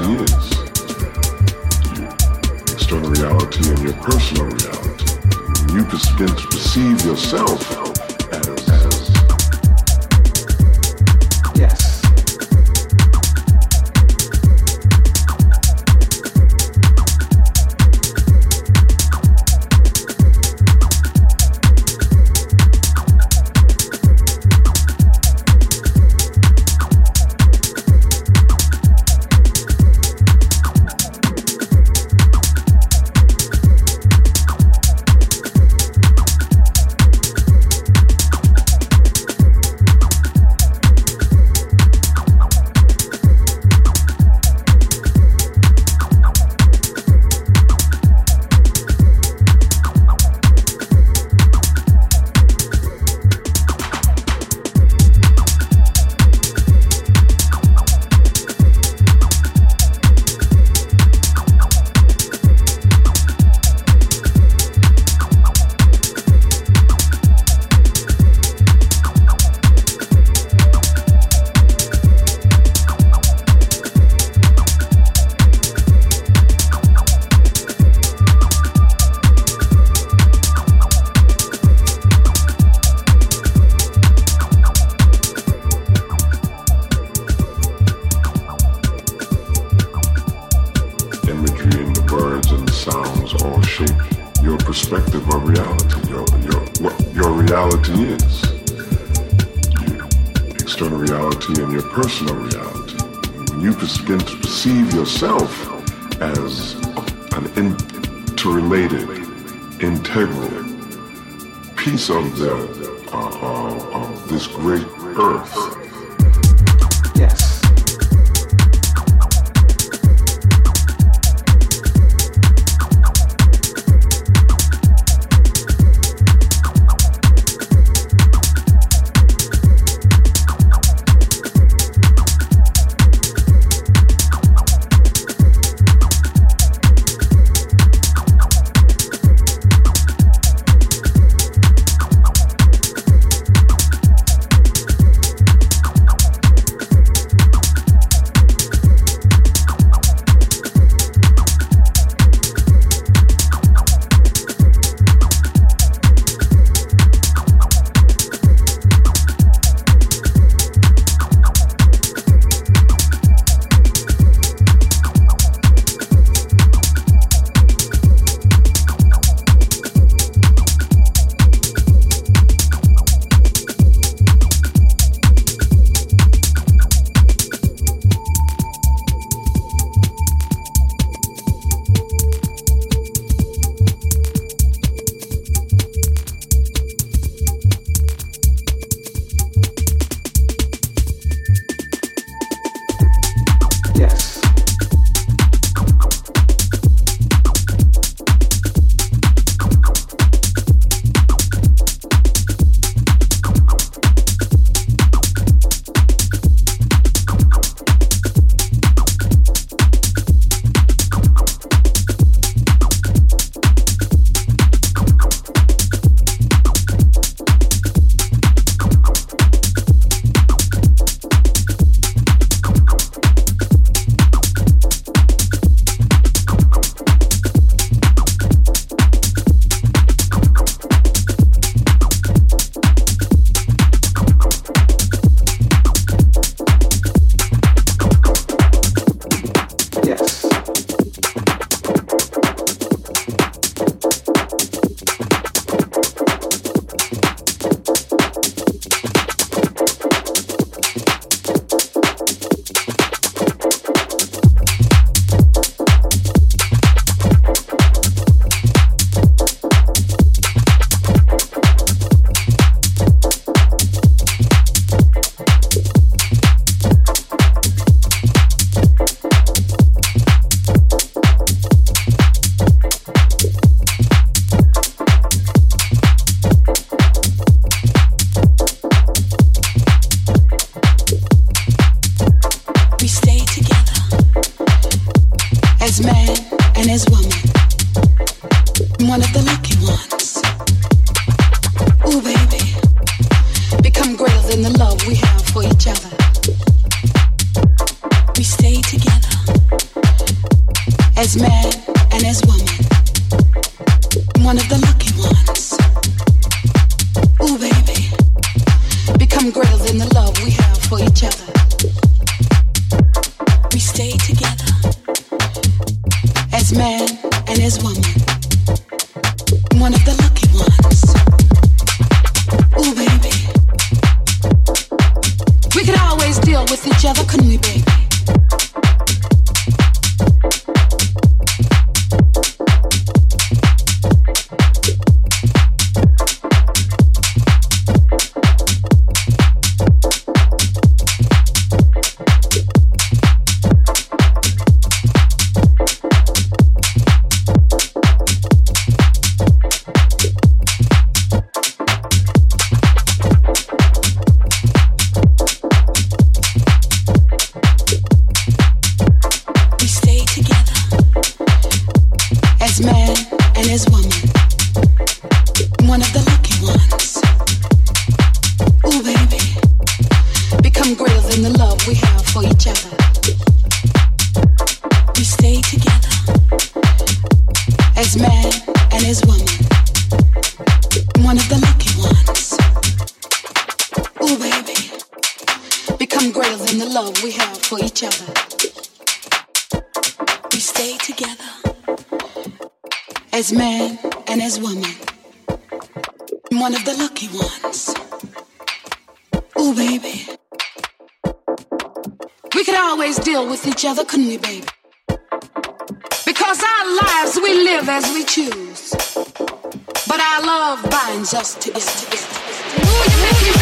is. Your external reality and your personal reality. You begin to perceive yourself of this great earth each other, couldn't we, baby? Because our lives we live as we choose. But our love binds us together. Ooh, you make me